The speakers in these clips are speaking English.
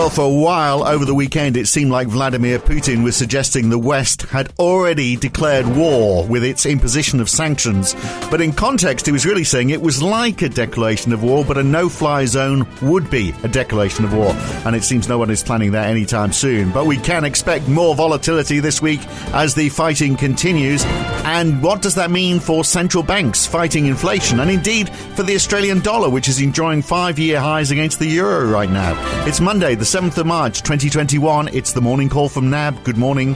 Well, for a while over the weekend, it seemed like Vladimir Putin was suggesting the West had already declared war with its imposition of sanctions. But in context, he was really saying it was like a declaration of war, but a no fly zone would be a declaration of war. And it seems no one is planning that anytime soon. But we can expect more volatility this week as the fighting continues. And what does that mean for central banks fighting inflation? And indeed for the Australian dollar, which is enjoying five year highs against the euro right now. It's Monday, the 7th of March 2021. It's the morning call from NAB. Good morning.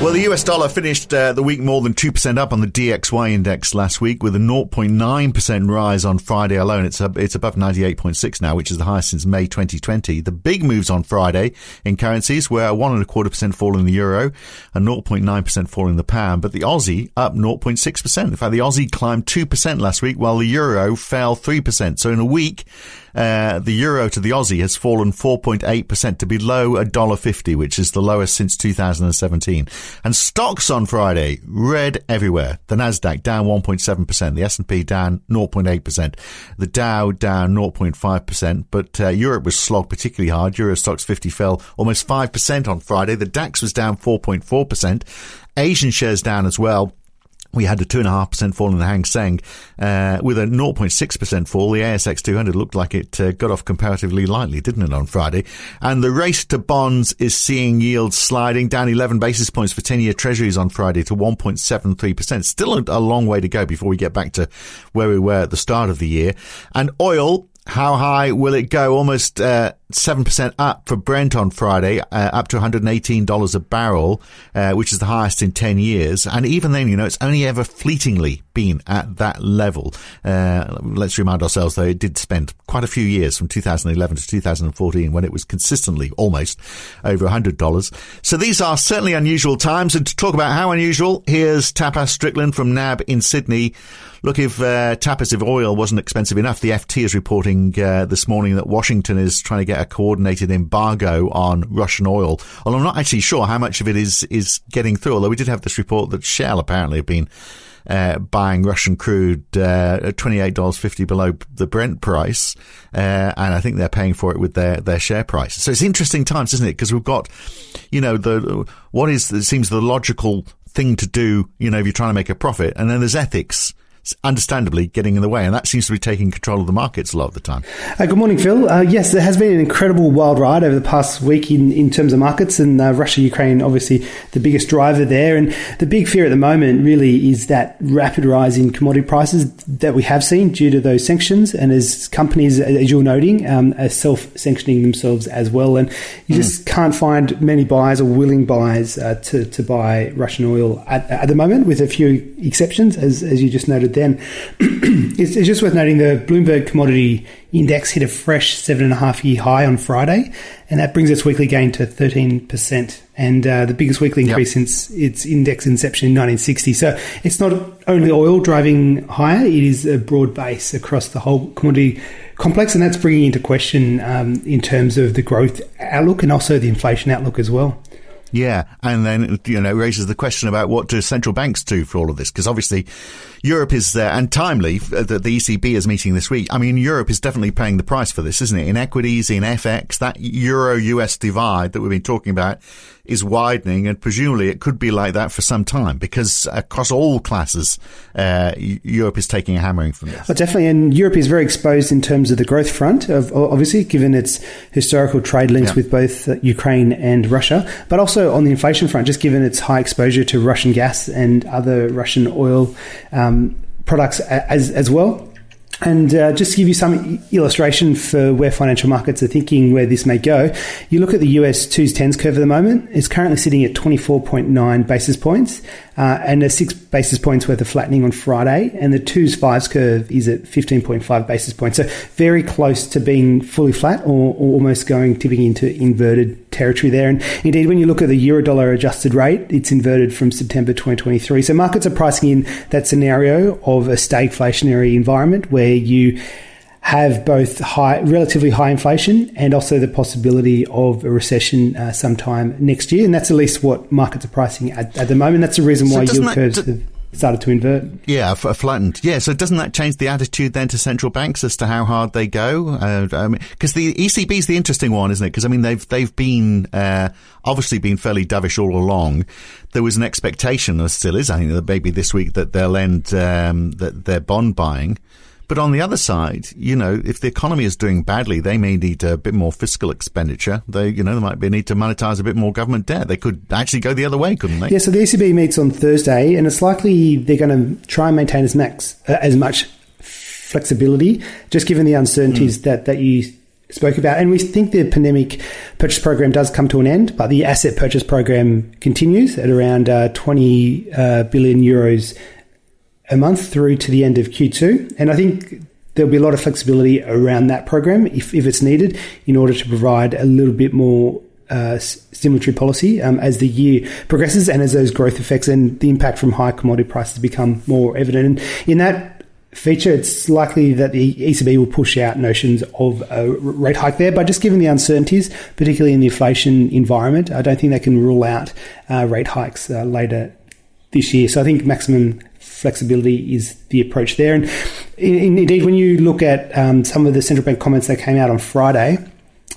Well, the US dollar finished uh, the week more than 2% up on the DXY index last week with a 0.9% rise on Friday alone. It's, it's above 98.6 now, which is the highest since May 2020. The big moves on Friday in currencies were a one and a quarter percent fall in the euro, a 0.9% fall in the pound, but the Aussie up 0.6%. In fact, the Aussie climbed 2% last week while the euro fell 3%. So in a week, uh, the euro to the Aussie has fallen 4.8% to below $1.50, which is the lowest since 2017. And stocks on Friday, red everywhere. The Nasdaq down 1.7%, the S&P down 0.8%, the Dow down 0.5%, but uh, Europe was slogged particularly hard. Euro Stoxx 50 fell almost 5% on Friday. The DAX was down 4.4%. Asian shares down as well we had a 2.5% fall in the Hang Seng, uh, with a 0.6% fall. The ASX 200 looked like it uh, got off comparatively lightly, didn't it, on Friday? And the race to bonds is seeing yields sliding down 11 basis points for 10 year treasuries on Friday to 1.73%. Still a, a long way to go before we get back to where we were at the start of the year. And oil, how high will it go? Almost uh, 7% up for Brent on Friday, uh, up to $118 a barrel, uh, which is the highest in 10 years. And even then, you know, it's only ever fleetingly been at that level. Uh, let's remind ourselves, though, it did spend quite a few years from 2011 to 2014 when it was consistently almost over $100. So these are certainly unusual times. And to talk about how unusual, here's Tapas Strickland from NAB in Sydney. Look, if uh, Tapas if oil wasn't expensive enough, the FT is reporting uh, this morning that Washington is trying to get a coordinated embargo on Russian oil. Well, I'm not actually sure how much of it is is getting through. Although we did have this report that Shell apparently have been uh, buying Russian crude uh, at twenty eight dollars fifty below the Brent price, uh, and I think they're paying for it with their their share price. So it's interesting times, isn't it? Because we've got, you know, the what is it seems the logical thing to do, you know, if you're trying to make a profit, and then there's ethics understandably getting in the way, and that seems to be taking control of the markets a lot of the time. Uh, good morning, Phil. Uh, yes, there has been an incredible wild ride over the past week in, in terms of markets, and uh, Russia Ukraine, obviously, the biggest driver there. And the big fear at the moment really is that rapid rise in commodity prices that we have seen due to those sanctions, and as companies, as you're noting, um, are self sanctioning themselves as well. And you mm. just can't find many buyers or willing buyers uh, to, to buy Russian oil at, at the moment, with a few exceptions, as, as you just noted then. it's, it's, just worth noting the Bloomberg Commodity Index hit a fresh seven and a half year high on Friday, and that brings its weekly gain to 13%, and uh, the biggest weekly increase yep. since its index inception in 1960. So it's not only oil driving higher, it is a broad base across the whole commodity complex, and that's bringing into question um, in terms of the growth outlook and also the inflation outlook as well. Yeah, and then you know raises the question about what do central banks do for all of this? Because obviously, Europe is there, and timely uh, that the ECB is meeting this week. I mean, Europe is definitely paying the price for this, isn't it? In equities, in FX, that Euro US divide that we've been talking about is widening, and presumably it could be like that for some time because across all classes, uh, Europe is taking a hammering from this. Well, definitely, and Europe is very exposed in terms of the growth front, of obviously given its historical trade links yeah. with both uh, Ukraine and Russia, but also on the inflation front, just given its high exposure to Russian gas and other Russian oil um, products as as well. And uh, just to give you some illustration for where financial markets are thinking where this may go, you look at the US 2s 10s curve at the moment. It's currently sitting at 24.9 basis points uh, and a six basis points worth of flattening on Friday. And the twos fives curve is at 15.5 basis points. So very close to being fully flat or, or, almost going tipping into inverted territory there. And indeed, when you look at the euro dollar adjusted rate, it's inverted from September 2023. So markets are pricing in that scenario of a stagflationary environment where you have both high, relatively high inflation and also the possibility of a recession uh, sometime next year. And that's at least what markets are pricing at, at the moment. That's the reason why yield curves that, have started to invert. Yeah, f- flattened. Yeah, so doesn't that change the attitude then to central banks as to how hard they go? Because uh, I mean, the ECB is the interesting one, isn't it? Because I mean, they've they've been uh, obviously been fairly dovish all along. There was an expectation, there still is, I think, that maybe this week that they'll end um, that their bond buying. But on the other side, you know, if the economy is doing badly, they may need a bit more fiscal expenditure. They, you know, they might be a need to monetize a bit more government debt. They could actually go the other way, couldn't they? Yeah. So the ECB meets on Thursday, and it's likely they're going to try and maintain as max uh, as much flexibility, just given the uncertainties mm. that that you spoke about. And we think the pandemic purchase program does come to an end, but the asset purchase program continues at around uh, 20 uh, billion euros a month through to the end of Q2. And I think there'll be a lot of flexibility around that program if, if it's needed in order to provide a little bit more uh, stimulatory policy um, as the year progresses and as those growth effects and the impact from high commodity prices become more evident. And in that feature, it's likely that the ECB will push out notions of a rate hike there. But just given the uncertainties, particularly in the inflation environment, I don't think they can rule out uh, rate hikes uh, later this year. So I think maximum flexibility is the approach there. And indeed, when you look at um, some of the central bank comments that came out on Friday,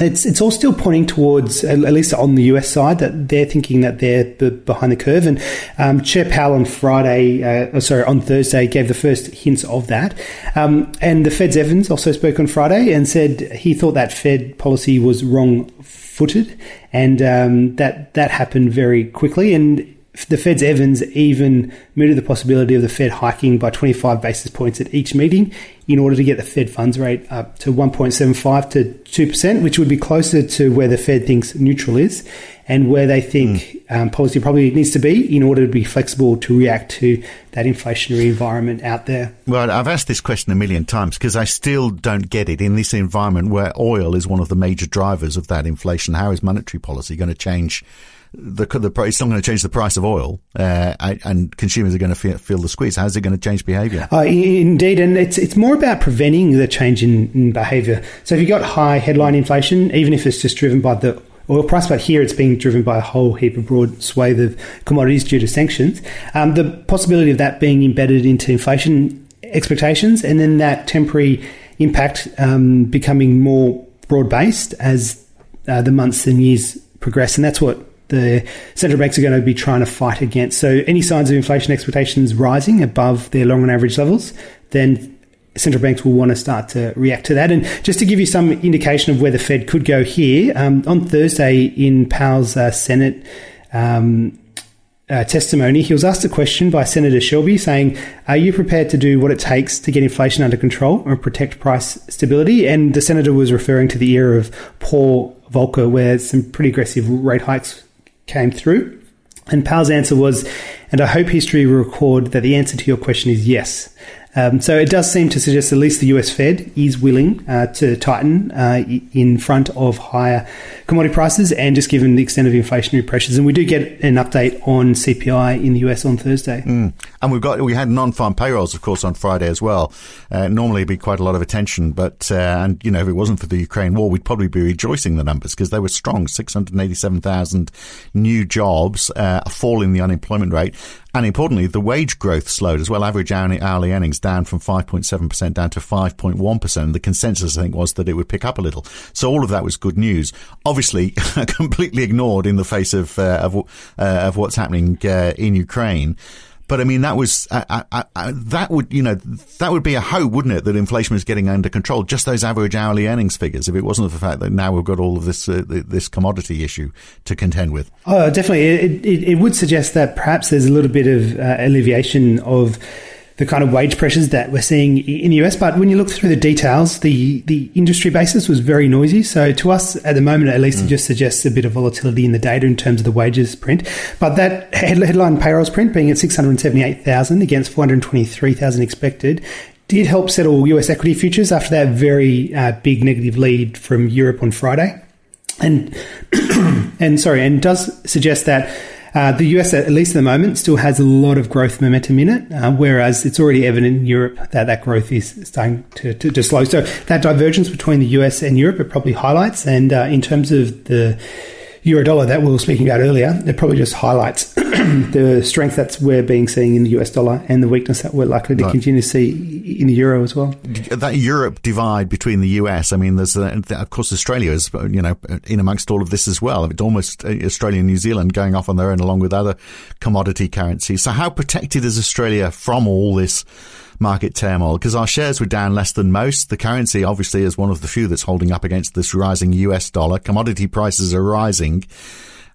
it's it's all still pointing towards at least on the US side that they're thinking that they're behind the curve. And um, Chair Powell on Friday, uh, sorry, on Thursday, gave the first hints of that. Um, and the Fed's Evans also spoke on Friday and said he thought that Fed policy was wrong footed, and um, that that happened very quickly. And the Fed's Evans even mooted the possibility of the Fed hiking by 25 basis points at each meeting in order to get the Fed funds rate up to 1.75 to 2%, which would be closer to where the Fed thinks neutral is and where they think mm. um, policy probably needs to be in order to be flexible to react to that inflationary environment out there. Well, I've asked this question a million times because I still don't get it in this environment where oil is one of the major drivers of that inflation. How is monetary policy going to change? the, the it's not going to change the price of oil, uh, and consumers are going to feel, feel the squeeze. How's it going to change behaviour? Uh, indeed, and it's it's more about preventing the change in, in behaviour. So if you've got high headline inflation, even if it's just driven by the oil price, but here it's being driven by a whole heap of broad swathe of commodities due to sanctions. Um, the possibility of that being embedded into inflation expectations, and then that temporary impact um, becoming more broad based as uh, the months and years progress, and that's what the central banks are going to be trying to fight against. So, any signs of inflation expectations rising above their long run average levels, then central banks will want to start to react to that. And just to give you some indication of where the Fed could go here, um, on Thursday in Powell's uh, Senate um, uh, testimony, he was asked a question by Senator Shelby saying, Are you prepared to do what it takes to get inflation under control and protect price stability? And the senator was referring to the era of Paul Volcker, where some pretty aggressive rate hikes came through. And Powell's answer was, and I hope history will record that the answer to your question is yes. Um, so it does seem to suggest at least the US Fed is willing uh, to tighten uh, in front of higher commodity prices and just given the extent of inflationary pressures. And we do get an update on CPI in the US on Thursday. Mm. And we've got we had non-farm payrolls, of course, on Friday as well. Uh, normally, it'd be quite a lot of attention, but uh, and you know if it wasn't for the Ukraine war, we'd probably be rejoicing the numbers because they were strong. Six hundred eighty-seven thousand new jobs, uh, a fall in the unemployment rate, and importantly, the wage growth slowed as well. Average hourly earnings down from 5.7% down to 5.1%. The consensus, I think, was that it would pick up a little. So all of that was good news. Obviously, completely ignored in the face of, uh, of, uh, of what's happening uh, in Ukraine. But I mean, that was I, I, I, that would you know that would be a hope, wouldn't it, that inflation was getting under control? Just those average hourly earnings figures, if it wasn't for the fact that now we've got all of this uh, this commodity issue to contend with. Oh, definitely, it, it, it would suggest that perhaps there's a little bit of uh, alleviation of the kind of wage pressures that we're seeing in the US. But when you look through the details, the, the industry basis was very noisy. So to us, at the moment, at least, mm. it just suggests a bit of volatility in the data in terms of the wages print. But that headline payrolls print being at 678,000 against 423,000 expected did help settle US equity futures after that very uh, big negative lead from Europe on Friday. And, and sorry, and does suggest that uh, the US, at least at the moment, still has a lot of growth momentum in it, uh, whereas it's already evident in Europe that that growth is starting to, to, to, slow. So that divergence between the US and Europe it probably highlights. And uh, in terms of the euro dollar that we were speaking about earlier, it probably just highlights the strength that we're being seeing in the US dollar and the weakness that we're likely to right. continue to see in the euro as well. That Europe divide between the US, I mean, there's a, of course Australia is you know in amongst all of this as well. It's almost uh, Australia and New Zealand going off on their own along with other commodity currencies. So how protected is Australia from all this? Market turmoil because our shares were down less than most. The currency obviously is one of the few that's holding up against this rising US dollar. Commodity prices are rising.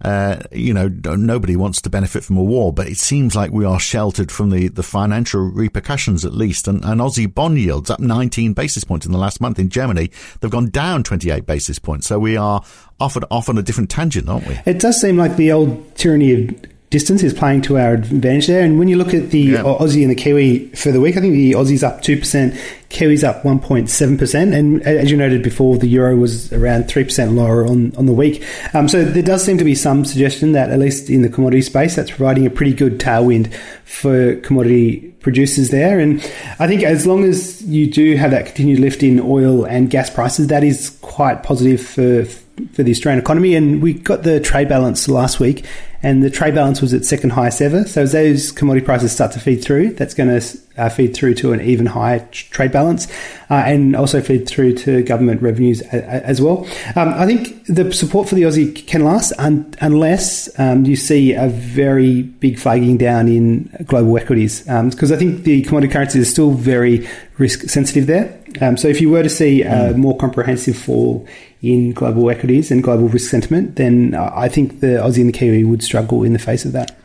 Uh, you know, nobody wants to benefit from a war, but it seems like we are sheltered from the, the financial repercussions at least. And, and Aussie bond yields up 19 basis points in the last month. In Germany, they've gone down 28 basis points. So we are off, off on a different tangent, aren't we? It does seem like the old tyranny of distance is playing to our advantage there. And when you look at the yeah. Aussie and the Kiwi for the week, I think the Aussie's up 2%, Kiwi's up 1.7%. And as you noted before, the euro was around 3% lower on, on the week. Um, so there does seem to be some suggestion that, at least in the commodity space, that's providing a pretty good tailwind for commodity producers there. And I think as long as you do have that continued lift in oil and gas prices, that is quite positive for for the Australian economy. And we got the trade balance last week, and the trade balance was at second highest ever. So as those commodity prices start to feed through, that's going to uh, feed through to an even higher trade balance, uh, and also feed through to government revenues a- a- as well. Um, I think the support for the Aussie can last un- unless um, you see a very big flagging down in global equities, because um, I think the commodity currencies are still very risk sensitive there. Um, so if you were to see a mm. more comprehensive fall in global equities and global risk sentiment, then I think the Aussie and the Kiwi would struggle in the face of that.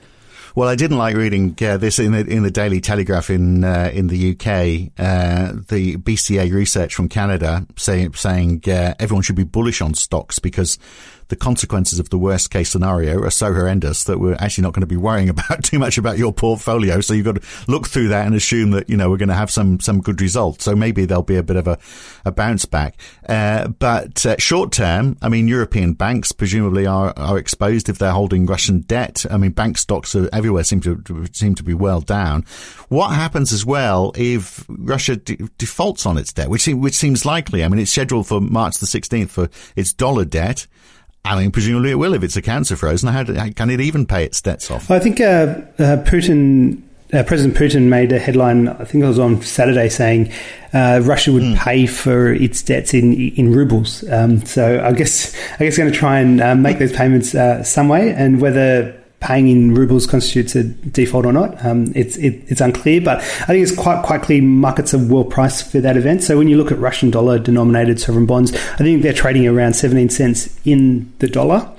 Well, I didn't like reading uh, this in the in the Daily Telegraph in uh, in the UK. Uh, the BCA research from Canada say, saying uh, everyone should be bullish on stocks because the consequences of the worst case scenario are so horrendous that we're actually not going to be worrying about too much about your portfolio. So you've got to look through that and assume that, you know, we're going to have some, some good results. So maybe there'll be a bit of a, a bounce back. Uh, but uh, short term, I mean, European banks presumably are, are exposed if they're holding Russian debt. I mean, bank stocks are everywhere seem to, seem to be well down. What happens as well if Russia de- defaults on its debt, which, which seems likely? I mean, it's scheduled for March the 16th for its dollar debt. I mean, presumably it will if it's a cancer frozen. How, do, how can it even pay its debts off? I think uh, uh, Putin, uh, President Putin made a headline. I think it was on Saturday saying uh, Russia would mm. pay for its debts in in rubles. Um, so I guess I guess going to try and uh, make those payments uh, some way, and whether paying in rubles constitutes a default or not. Um, it's it, it's unclear, but I think it's quite quite clear markets are well priced for that event. So when you look at Russian dollar denominated sovereign bonds, I think they're trading around 17 cents in the dollar.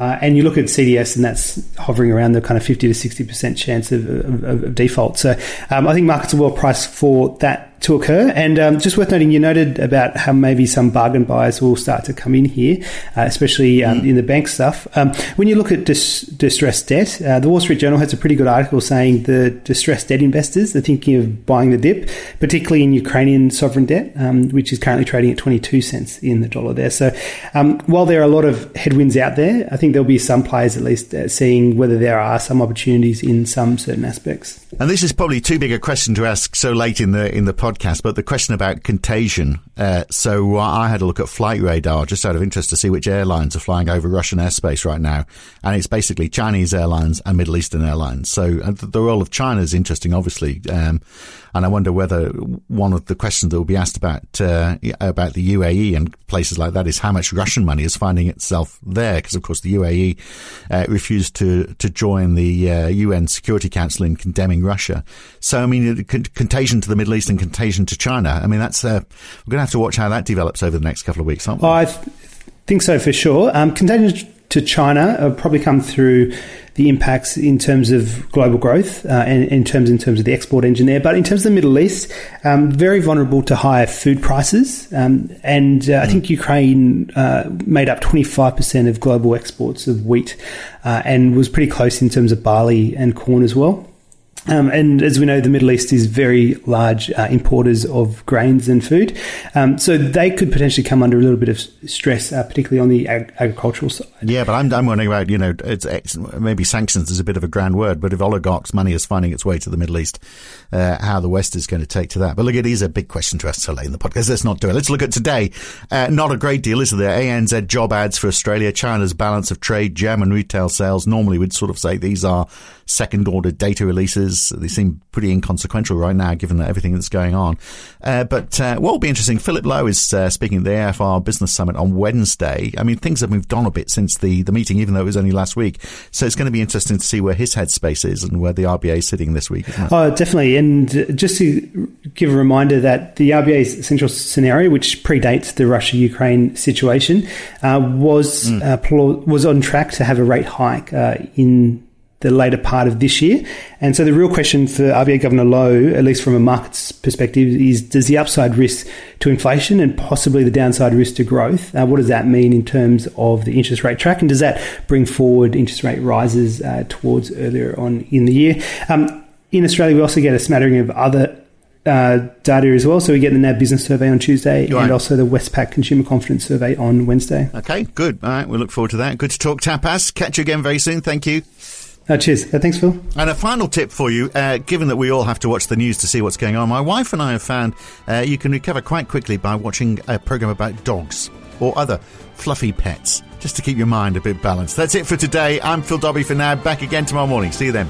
Uh, and you look at CDS, and that's hovering around the kind of 50 to 60% chance of, of, of default. So um, I think markets are well priced for that to occur. And um, just worth noting, you noted about how maybe some bargain buyers will start to come in here, uh, especially um, mm. in the bank stuff. Um, when you look at dis- distressed debt, uh, the Wall Street Journal has a pretty good article saying the distressed debt investors are thinking of buying the dip, particularly in Ukrainian sovereign debt, um, which is currently trading at 22 cents in the dollar there. So um, while there are a lot of headwinds out there, I think there'll be some players at least uh, seeing whether there are some opportunities in some certain aspects. And this is probably too big a question to ask so late in the in the podcast but the question about contagion. Uh, so I had a look at Flight Radar just out of interest to see which airlines are flying over Russian airspace right now, and it's basically Chinese airlines and Middle Eastern airlines. So uh, the role of China is interesting, obviously. Um, and I wonder whether one of the questions that will be asked about uh, about the UAE and places like that is how much Russian money is finding itself there, because of course the UAE uh, refused to to join the uh, UN Security Council in condemning Russia. So I mean, con- contagion to the Middle East and contagion to China. I mean, that's uh, we're going to have to watch how that develops over the next couple of weeks, aren't we? Oh, I th- think so for sure. Um, contagion to China will probably come through the impacts in terms of global growth uh, and in terms in terms of the export engine there. But in terms of the Middle East, um, very vulnerable to higher food prices. Um, and uh, I think Ukraine uh, made up 25% of global exports of wheat uh, and was pretty close in terms of barley and corn as well. Um, and as we know, the Middle East is very large uh, importers of grains and food. Um, so they could potentially come under a little bit of stress, uh, particularly on the ag- agricultural side. Yeah, but I'm, I'm wondering about, you know, it's, it's, maybe sanctions is a bit of a grand word, but if oligarchs' money is finding its way to the Middle East, uh, how the West is going to take to that. But look, it is a big question to ask today in the podcast. Let's not do it. Let's look at today. Uh, not a great deal, is there? ANZ job ads for Australia, China's balance of trade, German retail sales. Normally we'd sort of say these are second order data releases. They seem pretty inconsequential right now, given that everything that's going on. Uh, but uh, what will be interesting, Philip Lowe is uh, speaking at the AFR Business Summit on Wednesday. I mean, things have moved on a bit since the, the meeting, even though it was only last week. So it's going to be interesting to see where his headspace is and where the RBA is sitting this week. Oh, definitely. And just to give a reminder that the RBA's central scenario, which predates the Russia Ukraine situation, uh, was mm. Uh, was on track to have a rate hike uh, in the later part of this year. And so the real question for RBA Governor Lowe, at least from a market's perspective, is does the upside risk to inflation and possibly the downside risk to growth, uh, what does that mean in terms of the interest rate track? And does that bring forward interest rate rises uh, towards earlier on in the year? Um, in Australia, we also get a smattering of other uh, data as well. So we get the NAB Business Survey on Tuesday right. and also the Westpac Consumer Confidence Survey on Wednesday. Okay, good. All right, we look forward to that. Good to talk Tapas. Catch you again very soon. Thank you. Uh, cheers. Uh, thanks, Phil. And a final tip for you, uh, given that we all have to watch the news to see what's going on, my wife and I have found uh, you can recover quite quickly by watching a program about dogs or other fluffy pets, just to keep your mind a bit balanced. That's it for today. I'm Phil Dobbie for now. Back again tomorrow morning. See you then.